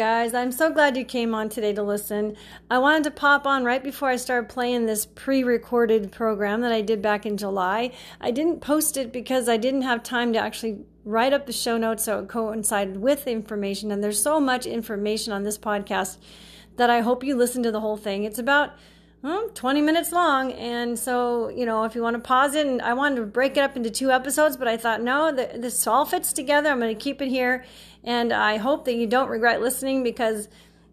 guys. I'm so glad you came on today to listen. I wanted to pop on right before I started playing this pre recorded program that I did back in July. I didn't post it because I didn't have time to actually write up the show notes so it coincided with the information. And there's so much information on this podcast that I hope you listen to the whole thing. It's about 20 minutes long. And so, you know, if you want to pause it, and I wanted to break it up into two episodes, but I thought, no, this all fits together. I'm going to keep it here. And I hope that you don't regret listening because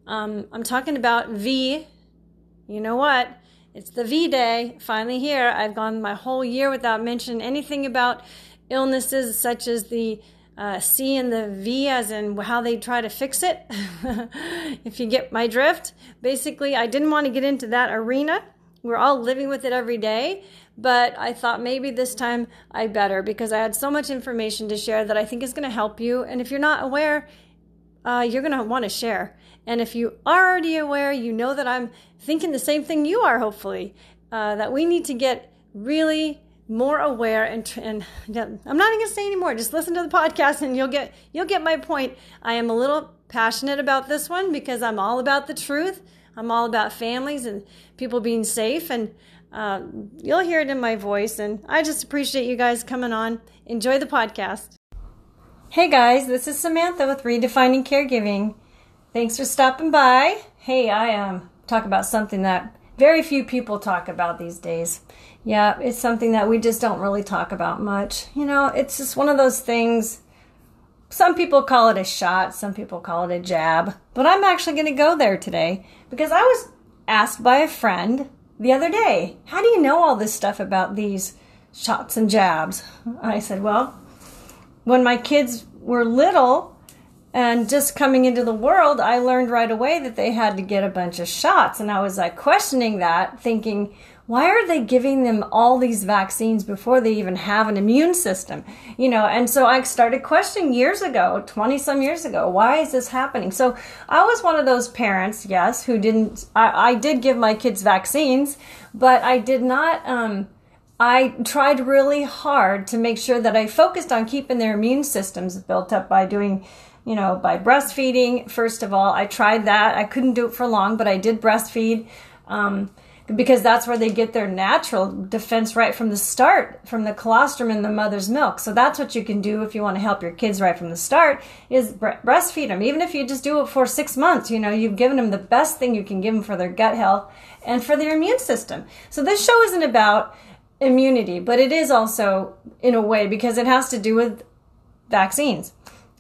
um, I'm talking about V. You know what? It's the V day, finally here. I've gone my whole year without mentioning anything about illnesses such as the uh, C and the V as in how they try to fix it. if you get my drift, basically, I didn't want to get into that arena. We're all living with it every day, but I thought maybe this time I better because I had so much information to share that I think is going to help you. And if you're not aware, uh, you're going to want to share. And if you are already aware, you know that I'm thinking the same thing you are, hopefully, uh, that we need to get really more aware and, and I'm not even going to say anymore. Just listen to the podcast and you'll get you'll get my point. I am a little passionate about this one because I'm all about the truth. I'm all about families and people being safe and uh, you'll hear it in my voice and I just appreciate you guys coming on. Enjoy the podcast. Hey guys, this is Samantha with Redefining Caregiving. Thanks for stopping by. Hey, I um talk about something that very few people talk about these days. Yeah, it's something that we just don't really talk about much. You know, it's just one of those things. Some people call it a shot, some people call it a jab, but I'm actually going to go there today because I was asked by a friend the other day, How do you know all this stuff about these shots and jabs? I said, Well, when my kids were little, and just coming into the world, I learned right away that they had to get a bunch of shots. And I was like questioning that, thinking, why are they giving them all these vaccines before they even have an immune system? You know, and so I started questioning years ago, 20 some years ago, why is this happening? So I was one of those parents, yes, who didn't, I, I did give my kids vaccines, but I did not, um, I tried really hard to make sure that I focused on keeping their immune systems built up by doing you know, by breastfeeding. First of all, I tried that. I couldn't do it for long, but I did breastfeed um, because that's where they get their natural defense right from the start, from the colostrum in the mother's milk. So that's what you can do if you want to help your kids right from the start is breastfeed them. Even if you just do it for six months, you know, you've given them the best thing you can give them for their gut health and for their immune system. So this show isn't about immunity, but it is also in a way because it has to do with vaccines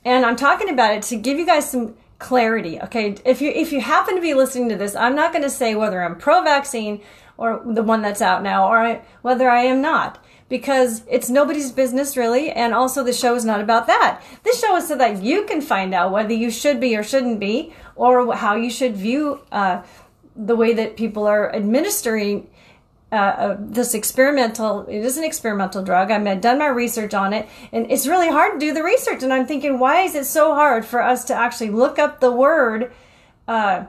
and I'm talking about it to give you guys some clarity. Okay, if you if you happen to be listening to this, I'm not going to say whether I'm pro-vaccine or the one that's out now, or I, whether I am not, because it's nobody's business really. And also, the show is not about that. This show is so that you can find out whether you should be or shouldn't be, or how you should view uh, the way that people are administering uh, this experimental it is an experimental drug. I have done my research on it and it's really hard to do the research and i'm thinking why is it so hard for us to actually look up the word uh,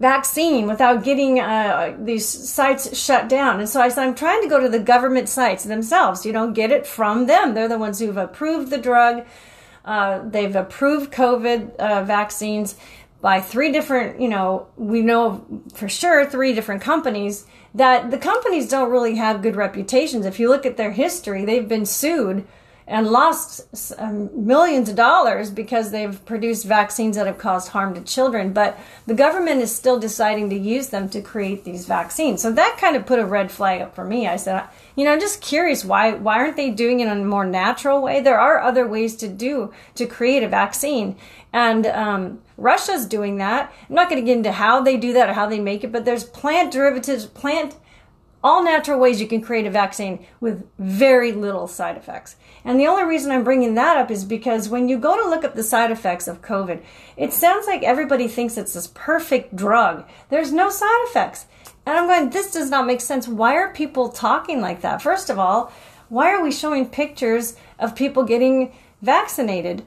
vaccine without getting uh, these sites shut down? And so i said i'm trying to go to the government sites themselves you know get it from them. They're the ones who've approved the drug. Uh, they've approved covid uh, vaccines by three different you know we know for sure three different companies that the companies don't really have good reputations. If you look at their history, they've been sued and lost um, millions of dollars because they've produced vaccines that have caused harm to children. But the government is still deciding to use them to create these vaccines. So that kind of put a red flag up for me. I said, you know, I'm just curious why why aren't they doing it in a more natural way? There are other ways to do to create a vaccine, and um, Russia's doing that. I'm not going to get into how they do that or how they make it, but there's plant derivatives, plant all natural ways you can create a vaccine with very little side effects. And the only reason I'm bringing that up is because when you go to look up the side effects of COVID, it sounds like everybody thinks it's this perfect drug. There's no side effects. And I'm going, this does not make sense. Why are people talking like that? First of all, why are we showing pictures of people getting vaccinated.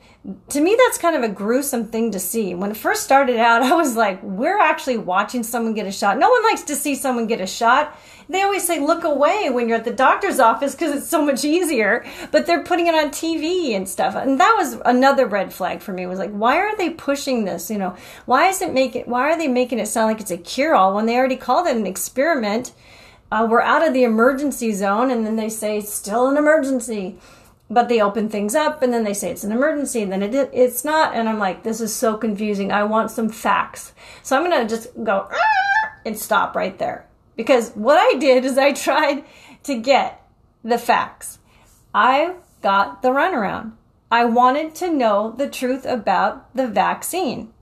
To me, that's kind of a gruesome thing to see. When it first started out, I was like, we're actually watching someone get a shot. No one likes to see someone get a shot. They always say, look away when you're at the doctor's office because it's so much easier, but they're putting it on TV and stuff. And that was another red flag for me was like, why are they pushing this? You know, why is it making, why are they making it sound like it's a cure all when they already called it an experiment? Uh, we're out of the emergency zone and then they say still an emergency but they open things up and then they say it's an emergency and then it, it's not and i'm like this is so confusing. I want some facts. So i'm to just go and stop right there. Because what i did is i tried to get the facts. I got the runaround. I wanted to know the truth about the vaccine.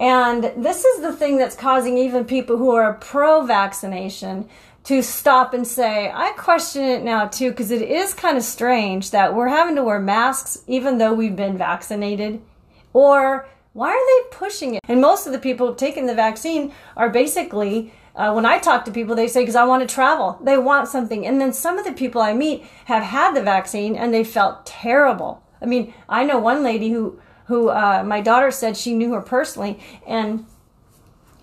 And this is the thing that's causing even people who are pro vaccination to stop and say, I question it now too, because it is kind of strange that we're having to wear masks even though we've been vaccinated. Or why are they pushing it? And most of the people taking the vaccine are basically, uh, when I talk to people, they say, because I want to travel. They want something. And then some of the people I meet have had the vaccine and they felt terrible. I mean, I know one lady who, who uh, my daughter said she knew her personally, and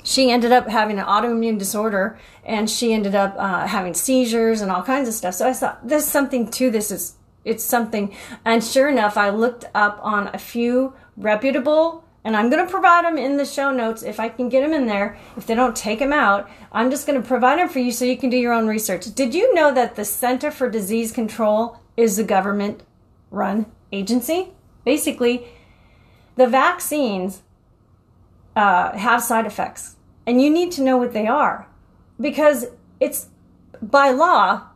she ended up having an autoimmune disorder and she ended up uh, having seizures and all kinds of stuff. So I thought there's something to this. It's, it's something. And sure enough, I looked up on a few reputable and I'm going to provide them in the show notes if I can get them in there. If they don't take them out, I'm just going to provide them for you so you can do your own research. Did you know that the Center for Disease Control is a government run agency? Basically, the vaccines uh, have side effects. And you need to know what they are. Because it's by law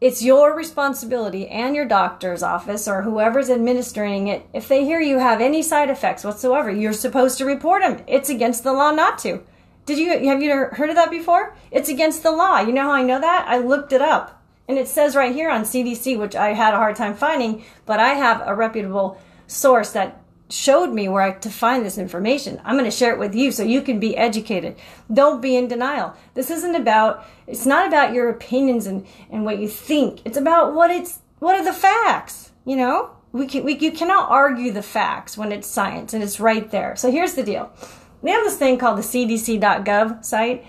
it's your responsibility and your doctor's office or whoever's administering it. If they hear you have any side effects whatsoever you're supposed to report them it's against the law not to. Did you have you heard of that before? It's against the law. You know how i know that? I looked it up. And it says right here on cdc which i had a hard time finding but i have a reputable source that showed me where I, to find this information. I'm going to share it with you so you can be educated. Don't be in denial. This isn't about, it's not about your opinions and, and what you think. It's about what it's, what are the facts, you know? We can, we, you cannot argue the facts when it's science and it's right there. So here's the deal. We have this thing called the cdc.gov site.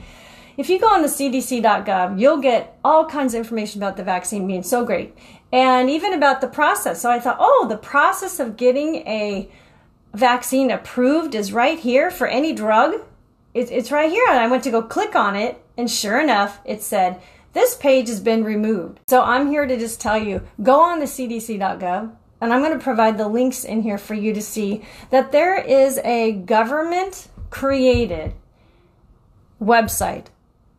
If you go on the cdc.gov, you'll get all kinds of information about the vaccine being so great and even about the process. So I thought, oh, the process of getting a vaccine approved is right here for any drug. It's, it's right here. And I went to go click on it, and sure enough, it said, This page has been removed. So I'm here to just tell you go on the cdc.gov, and I'm going to provide the links in here for you to see that there is a government created website.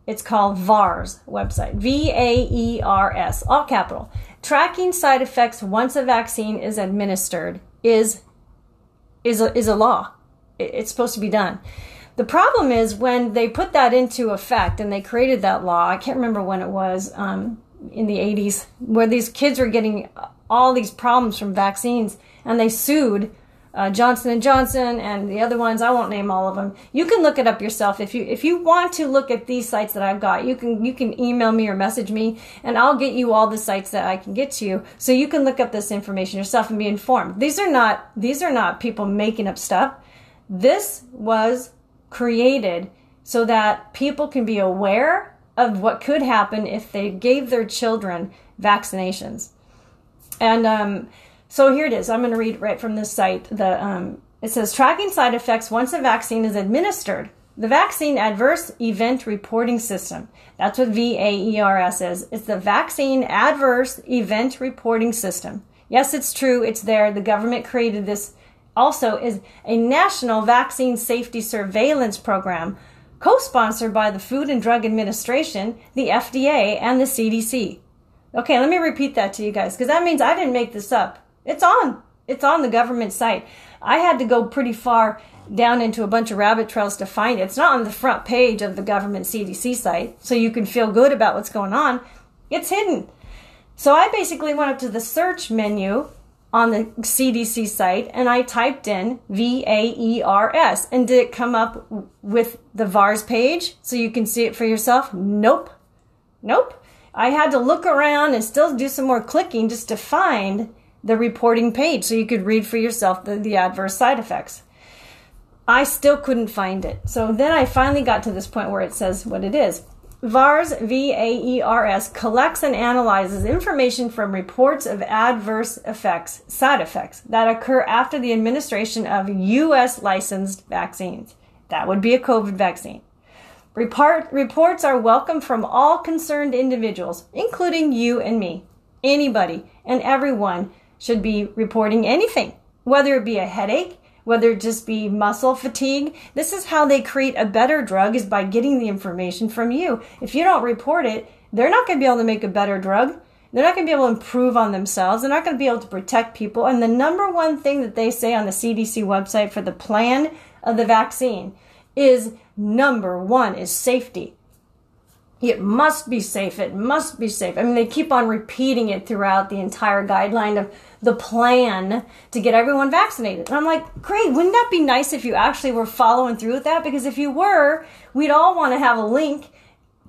It's called VAERS website. V A E R S, all capital. Tracking side effects once a vaccine is administered is is a, is a law. It's supposed to be done. The problem is when they put that into effect and they created that law. I can't remember when it was um, in the 80s, where these kids were getting all these problems from vaccines, and they sued uh, Johnson and Johnson and the other ones. I won't name all of them. You can look it up yourself if you if you want to look at these sites that I've got. You can you can email me or message me, and I'll get you all the sites that I can get to you, so you can look up this information yourself and be informed. These are not these are not people making up stuff. This was created so that people can be aware of what could happen if they gave their children vaccinations. And um, so here it is. I'm going to read right from this site. The um, it says tracking side effects once a vaccine is administered. The vaccine adverse event reporting system. That's what VAERS is. It's the vaccine adverse event reporting system. Yes, it's true. It's there. The government created this. Also, is a national vaccine safety surveillance program co-sponsored by the Food and Drug Administration, the FDA, and the CDC. Okay, let me repeat that to you guys because that means I didn't make this up. It's on. It's on the government site. I had to go pretty far down into a bunch of rabbit trails to find it. It's not on the front page of the government CDC site, so you can feel good about what's going on. It's hidden. So I basically went up to the search menu on the CDC site and I typed in V A E R S. And did it come up with the VAERS page so you can see it for yourself? Nope. Nope. I had to look around and still do some more clicking just to find the reporting page so you could read for yourself the, the adverse side effects. I still couldn't find it. So then I finally got to this point where it says what it is. VAERS, V A E R S, collects and analyzes information from reports of adverse effects, side effects, that occur after the administration of U.S. licensed vaccines. That would be a COVID vaccine. Report, reports are welcome from all concerned individuals, including you and me. Anybody and everyone should be reporting anything, whether it be a headache, whether it just be muscle fatigue. This is how they create a better drug is by getting the information from you. If you don't report it, they're not going to be able to make a better drug. They're not going to be able to improve on themselves. They're not going to be able to protect people. And the number one thing that they say on the CDC website for the plan of the vaccine is number one is safety. It must be safe. It must be safe. I mean, they keep on repeating it throughout the entire guideline of the plan to get everyone vaccinated. And I'm like, great, wouldn't that be nice if you actually were following through with that? Because if you were, we'd all want to have a link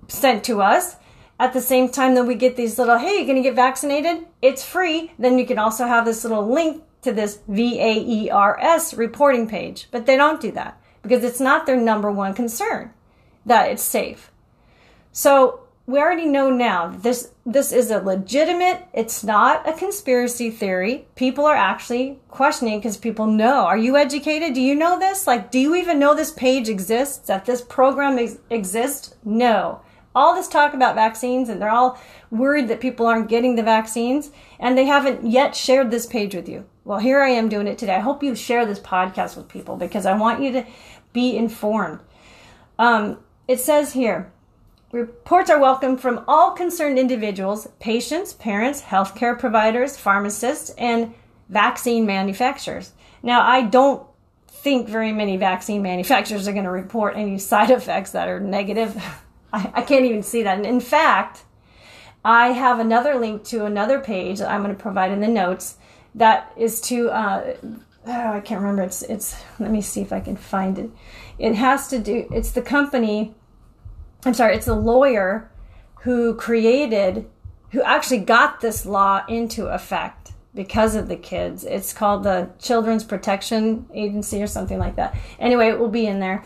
sent to us at the same time that we get these little, hey, you're going to get vaccinated? It's free. Then you can also have this little link to this VAERS reporting page. But they don't do that because it's not their number one concern that it's safe. So we already know now this this is a legitimate it's not a conspiracy theory. People are actually questioning because people know. Are you educated? Do you know this? Like do you even know this page exists? That this program ex- exists? No. All this talk about vaccines and they're all worried that people aren't getting the vaccines and they haven't yet shared this page with you. Well here i am doing it today. I hope you share this podcast with people because i want you to be informed. Um, it says here Reports are welcome from all concerned individuals, patients, parents, healthcare providers, pharmacists, and vaccine manufacturers. Now, I don't think very many vaccine manufacturers are going to report any side effects that are negative. I, I can't even see that. And in fact, I have another link to another page that I'm going to provide in the notes that is to uh, oh, I can't remember. It's it's. Let me see if I can find it. It has to do. It's the company I'm sorry, it's a lawyer who created, who actually got this law into effect because of the kids. It's called the Children's Protection Agency or something like that. Anyway, it will be in there.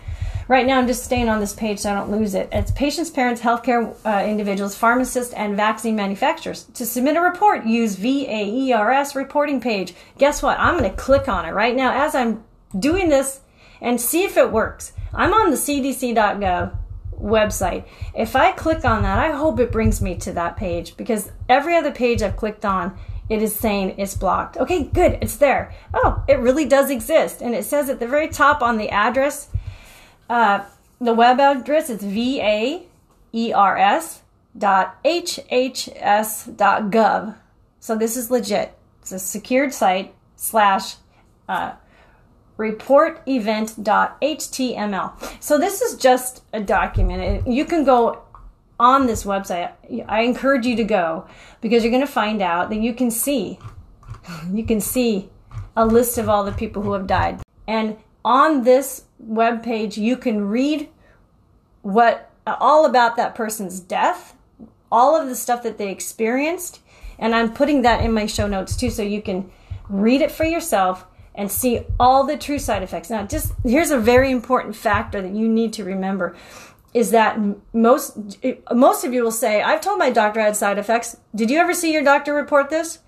Right now, I'm just staying on this page so I don't lose it. It's patients, parents, healthcare uh, individuals, pharmacists, and vaccine manufacturers. To submit a report, use VAERS reporting page. Guess what? I'm going to click on it right now as I'm doing this and see if it works. I'm on the cdc.gov website. If I click on that, I hope it brings me to that page because every other page I've clicked on, it is saying it's blocked. Okay, good, it's there. Oh, it really does exist. And it says at the very top on the address, uh, the web address is vaers dot hhs dot gov. So this is legit. It's a secured site slash uh, reportevent.html. So this is just a document. You can go on this website. I encourage you to go because you're going to find out that you can see you can see a list of all the people who have died. And on this web page you can read what all about that person's death, all of the stuff that they experienced, and I'm putting that in my show notes too so you can read it for yourself and see all the true side effects. Now, just here's a very important factor that you need to remember is that most most of you will say, "I've told my doctor I had side effects." Did you ever see your doctor report this?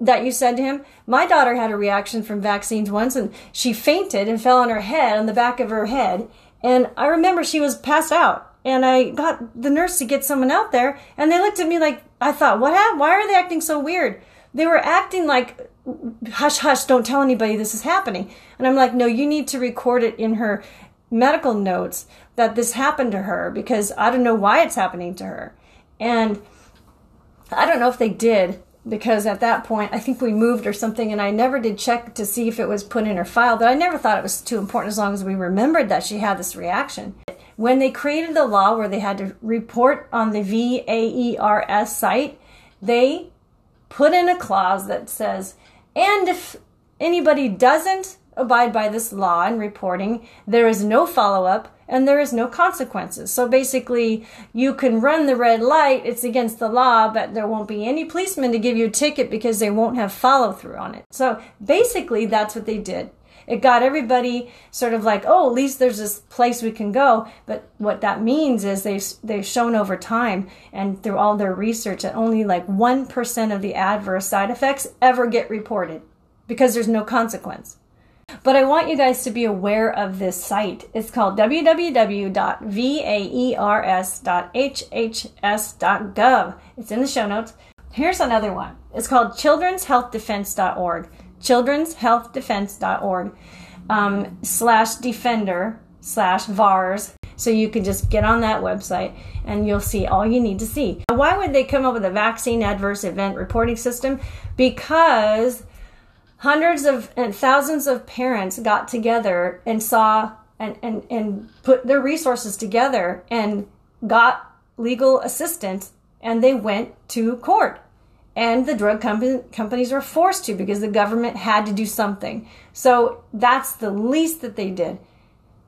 That you said to him, "My daughter had a reaction from vaccines once and she fainted and fell on her head on the back of her head, and I remember she was passed out." And I got the nurse to get someone out there, and they looked at me like I thought, "What happened? Why are they acting so weird?" They were acting like hush, hush, don't tell anybody this is happening. And I'm like, no, you need to record it in her medical notes that this happened to her because I don't know why it's happening to her. And I don't know if they did because at that point I think we moved or something and I never did check to see if it was put in her file, but I never thought it was too important as long as we remembered that she had this reaction. When they created the law where they had to report on the VAERS site, they put in a clause that says and if anybody doesn't abide by this law and reporting, there is no follow up and there is no consequences. So basically, you can run the red light, it's against the law, but there won't be any policeman to give you a ticket because they won't have follow through on it. So basically, that's what they did. It got everybody sort of like, oh, at least there's this place we can go. But what that means is they've, they've shown over time and through all their research that only like 1% of the adverse side effects ever get reported because there's no consequence. But I want you guys to be aware of this site. It's called www.vaers.hhs.gov. It's in the show notes. Here's another one. It's called children'shealthdefense.org. Children'shealthdefense.org um, slash defender slash VAERS. So you can just get on that website and you'll see all you need to see. Why would they come up with a vaccine adverse event reporting system? Because hundreds of and thousands of parents got together and saw and, and, and put their resources together and got legal assistance and they went to court and the drug company, companies were forced to because the government had to do something. So that's the least that they did.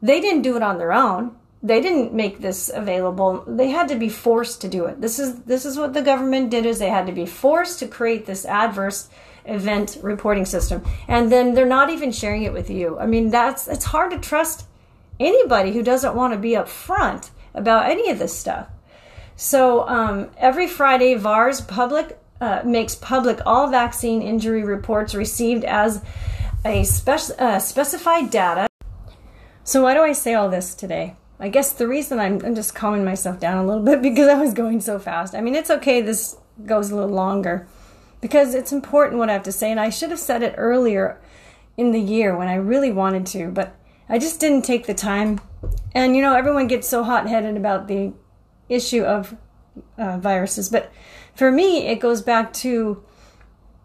They didn't do it on their own. They didn't make this available. They had to be forced to do it. This is this is what the government did is they had to be forced to create this adverse event reporting system. And then they're not even sharing it with you. I mean that's it's hard to trust anybody who doesn't want to be upfront about any of this stuff. So um, every friday vaers public uh, makes public all vaccine injury reports received as a spec- uh, specified data so why do i say all this today I guess the reason I'm, I'm, just calming myself down a little bit because I was going so fast. I mean, it's okay, this goes a little longer because it's important what I have to say. And I should have said it earlier in the year when I really wanted to, but I just didn't take the time. And you know, everyone gets so hot headed about the issue of uh, viruses, but for me, it goes back to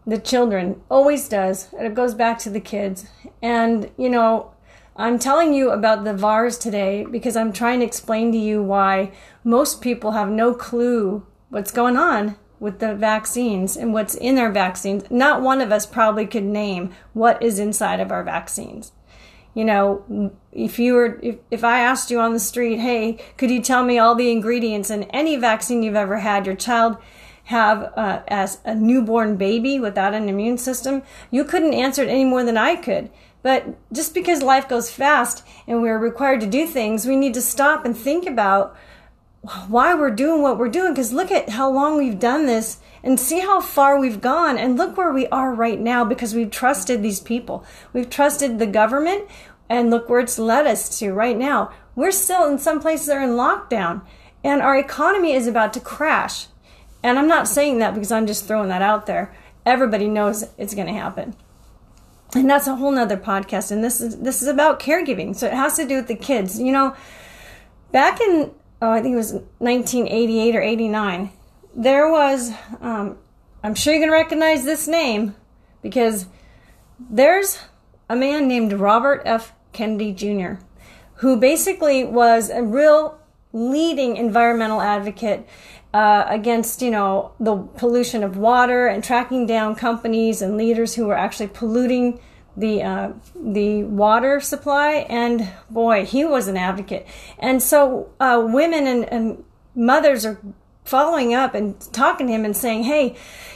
the children, always does. It goes back to the kids. And you know, I'm telling you about the VAERS today because I'm trying to explain to you why most people have no clue what's going on with the vaccines and what's in our vaccines. Not one of us probably could name what is inside of our vaccines. You know, if you were, if, if I asked you on the street, hey, could you tell me all the ingredients in any vaccine you've ever had, your child have uh, as a newborn baby without an immune system, you couldn't answer it any more than I could. But just because life goes fast and we're required to do things, we need to stop and think about why we're doing what we're doing. Because look at how long we've done this and see how far we've gone. And look where we are right now because we've trusted these people. We've trusted the government. And look where it's led us to right now. We're still in some places are in lockdown. And our economy is about to crash and i'm not saying that because i'm just throwing that out there everybody knows it's going to happen and that's a whole nother podcast and this is this is about caregiving so it has to do with the kids you know back in oh, I think it was 1988 or 89, there was, um, I'm sure you can recognize this name because there's a man named Robert F. Kennedy Jr., who basically was a real leading environmental advocate uh, against, you know, the pollution of water and tracking down companies and leaders who were actually polluting the uh, the water supply, and boy, he was an advocate. And so uh, women and, and mothers are following up and talking to him and saying, "Hey,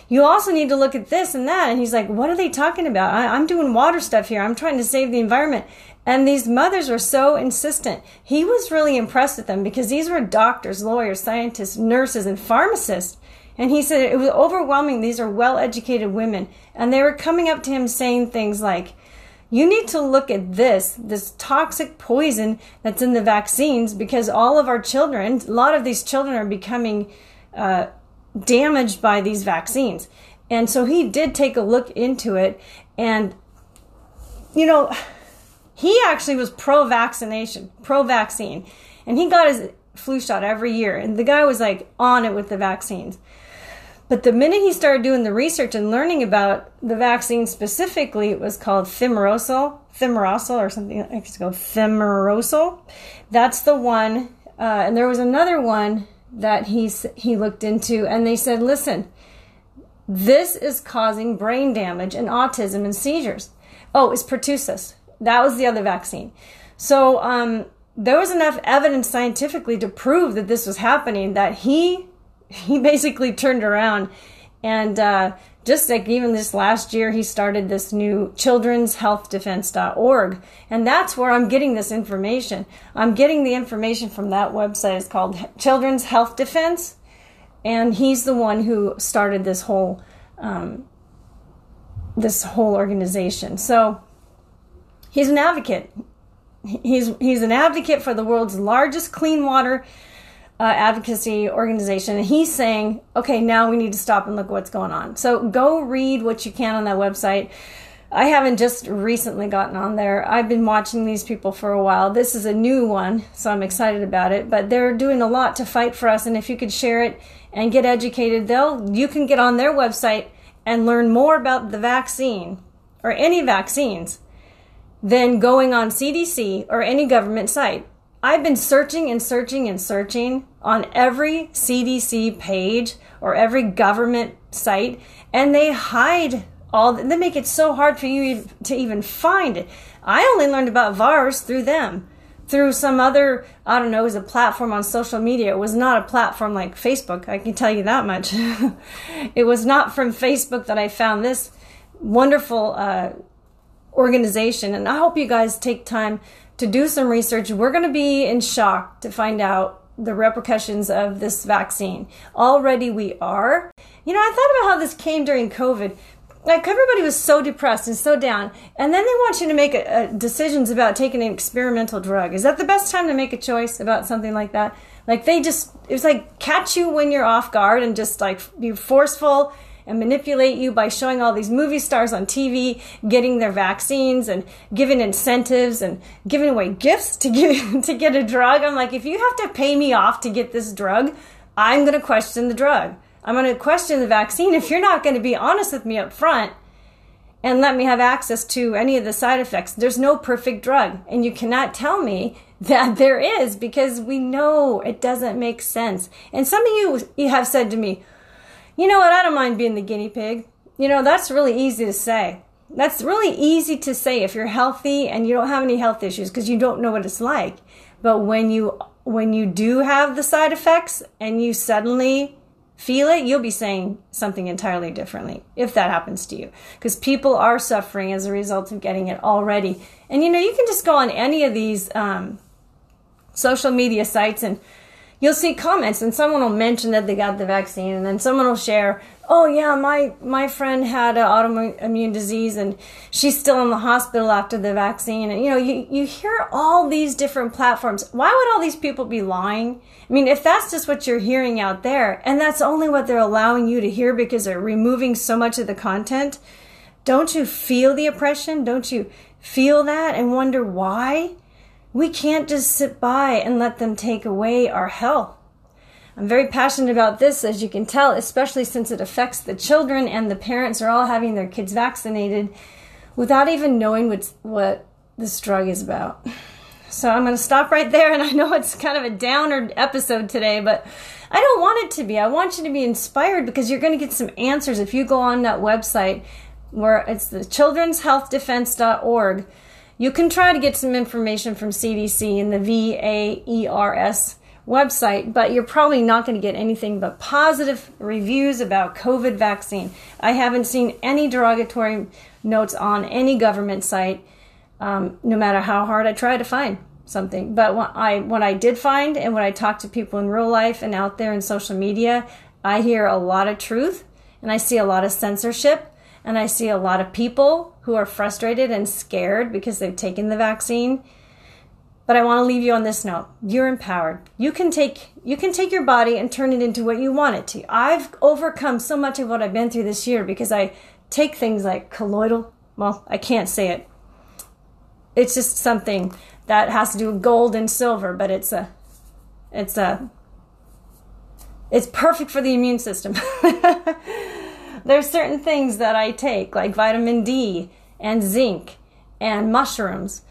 you also need to look at this and that." And he's like, "What are they talking about? I, am doing water stuff here. I'm trying to save the environment." And these mothers were so insistent. He was really impressed with them because these were doctors, lawyers, scientists, nurses, and pharmacists. And he said it was overwhelming. These are well educated women. And they were coming up to him saying things like, you need to look at this, this toxic poison that's in the vaccines, because all of our children, a lot of these children are becoming uh, damaged by these vaccines. And so he did take a look into it. And, you know, he actually was pro vaccination, pro vaccine. And he got his flu shot every year. And the guy was like on it with the vaccines. But the minute he started doing the research and learning about the vaccine specifically, it was called thimerosal, thimerosal or something. I it's called thimerosal. That's the one. Uh, and there was another one that he he looked into, and they said, "Listen, this is causing brain damage and autism and seizures." Oh, it's pertussis. that was the other vaccine. So um, there was enough evidence scientifically to prove that this was happening that he he basically turned around and uh, just like even this last year he started this new children's health defense.org and that's where i'm getting this information. I'm getting the information from that website. It's called children's health defense. And he's the one who started this whole um, this whole organization. So he's an advocate. He's he's an advocate for the world's largest clean water uh, advocacy organization, and he's saying, okay, now we need to stop and look what's going on. So go read what you can on that website. I haven't just recently gotten on there. I've been watching these people for a while. This is a new one, so I'm excited about it. But they're doing a lot to fight for us, and if you could share it and get educated, they'll you can get on their website and learn more about the vaccine or any vaccines than going on CDC or any government site. I've been searching and searching and searching on every CDC page or every government site, and they hide all. They make it so hard for you to even find it. I only learned about VAERS through them, through some other. I don't know, it was a platform on social media. It was not a platform like Facebook. I can tell you that much. it was not from Facebook that I found this wonderful uh, organization, and I hope you guys take time to do some research. We're going to be in shock to find out the repercussions of this vaccine. Already we are. You know, I thought about how this came during COVID. Like everybody was so depressed and so down, and then they want you to make a, a decisions about taking an experimental drug. Is that the best time to make a choice about something like that? Like they just, it was like catch you when you're off guard and just like be forceful and manipulate you by showing all these movie stars on TV getting their vaccines and giving incentives and giving away gifts to get to get a drug. I'm like, if you have to pay me off to get this drug, I'm going to question the drug. I'm going to question the vaccine if you're not going to be honest with me up front and let me have access to any of the side effects. There's no perfect drug, and you cannot tell me that there is because we know it doesn't make sense. And some of you you have said to me, you know what? I don't mind being the guinea pig. You know, that's really easy to say. That's really easy to say if you're healthy and you don't have any health issues because you don't know what it's like. But when you when you do have the side effects and you suddenly feel it, you'll be saying something entirely differently if that happens to you. Because people are suffering as a result of getting it already. And you know, you can just go on any of these um, social media sites and you'll see comments and someone will mention that they got the vaccine and then someone will share oh yeah my my friend had an autoimmune disease and she's still in the hospital after the vaccine. And you know you, you hear all these different platforms. Why would all these people be lying? I mean if that's just what you're hearing out there and that's only what they're allowing you to hear because they're removing so much of the content don't you feel the oppression? Don't you feel that and wonder why we can't just sit by and let them take away our health. I'm very passionate about this, as you can tell, especially since it affects the children and the parents are all having their kids vaccinated without even knowing what's, what this drug is about. So I'm going to stop right there. And I know it's kind of a downer episode today, but I don't want it to be. I want you to be inspired because you're going to get some answers if you go on that website where it's the children's health children'shealthdefense.org you can try to get some information from CDC and the VAERS website, but you're probably not going to get anything but positive reviews about COVID vaccine. I haven't seen any derogatory notes on any government site, um, no matter how hard I try to find something. But what I what I did find, and when I talk to people in real life and out there in social media, I hear a lot of truth, and I see a lot of censorship, and I see a lot of people who are frustrated and scared because they've taken the vaccine. But I want to leave you on this note. You're empowered. You can take you can take your body and turn it into what you want it to. I've overcome so much of what I've been through this year because I take things like colloidal. Well, I can't say it. It's just something that has to do with gold and silver, but it's a it's a it's perfect for the immune system. There's certain things that I take, like vitamin D and zinc and mushrooms.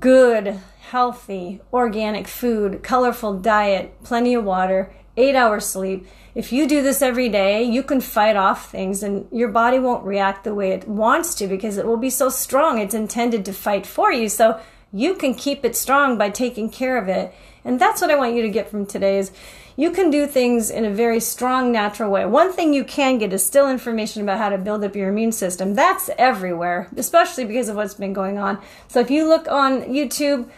Good, healthy, organic food, colorful diet, plenty of water, eight hours sleep. If you do this every day, you can fight off things and your body won't react the way it wants to because it will be so strong. It's intended to fight for you. So you can keep it strong by taking care of it. And that's what I want you to get from today's you can do things in a very strong, natural way. One thing you can get is still information about how to build up your immune system. That's everywhere, especially because of what's been going on. So if you look on YouTube,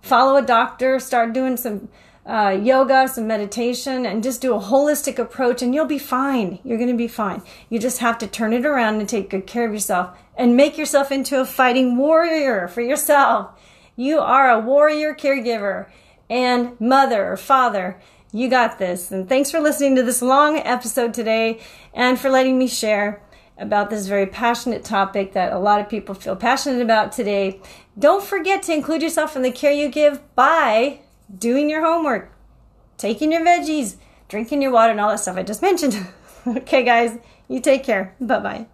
follow a doctor, start doing some uh, yoga, some meditation, and just do a holistic approach, and you'll be fine. You're going to be fine. You just have to turn it around and take good care of yourself and make yourself into a fighting warrior for yourself. You are a warrior caregiver and mother or father. You got this. And thanks for listening to this long episode today and for letting me share about this very passionate topic that a lot of people feel passionate about today. Don't forget to include yourself in the care you give by doing your homework, taking your veggies, drinking your water, and all that stuff I just mentioned. okay, guys, you take care. Bye bye.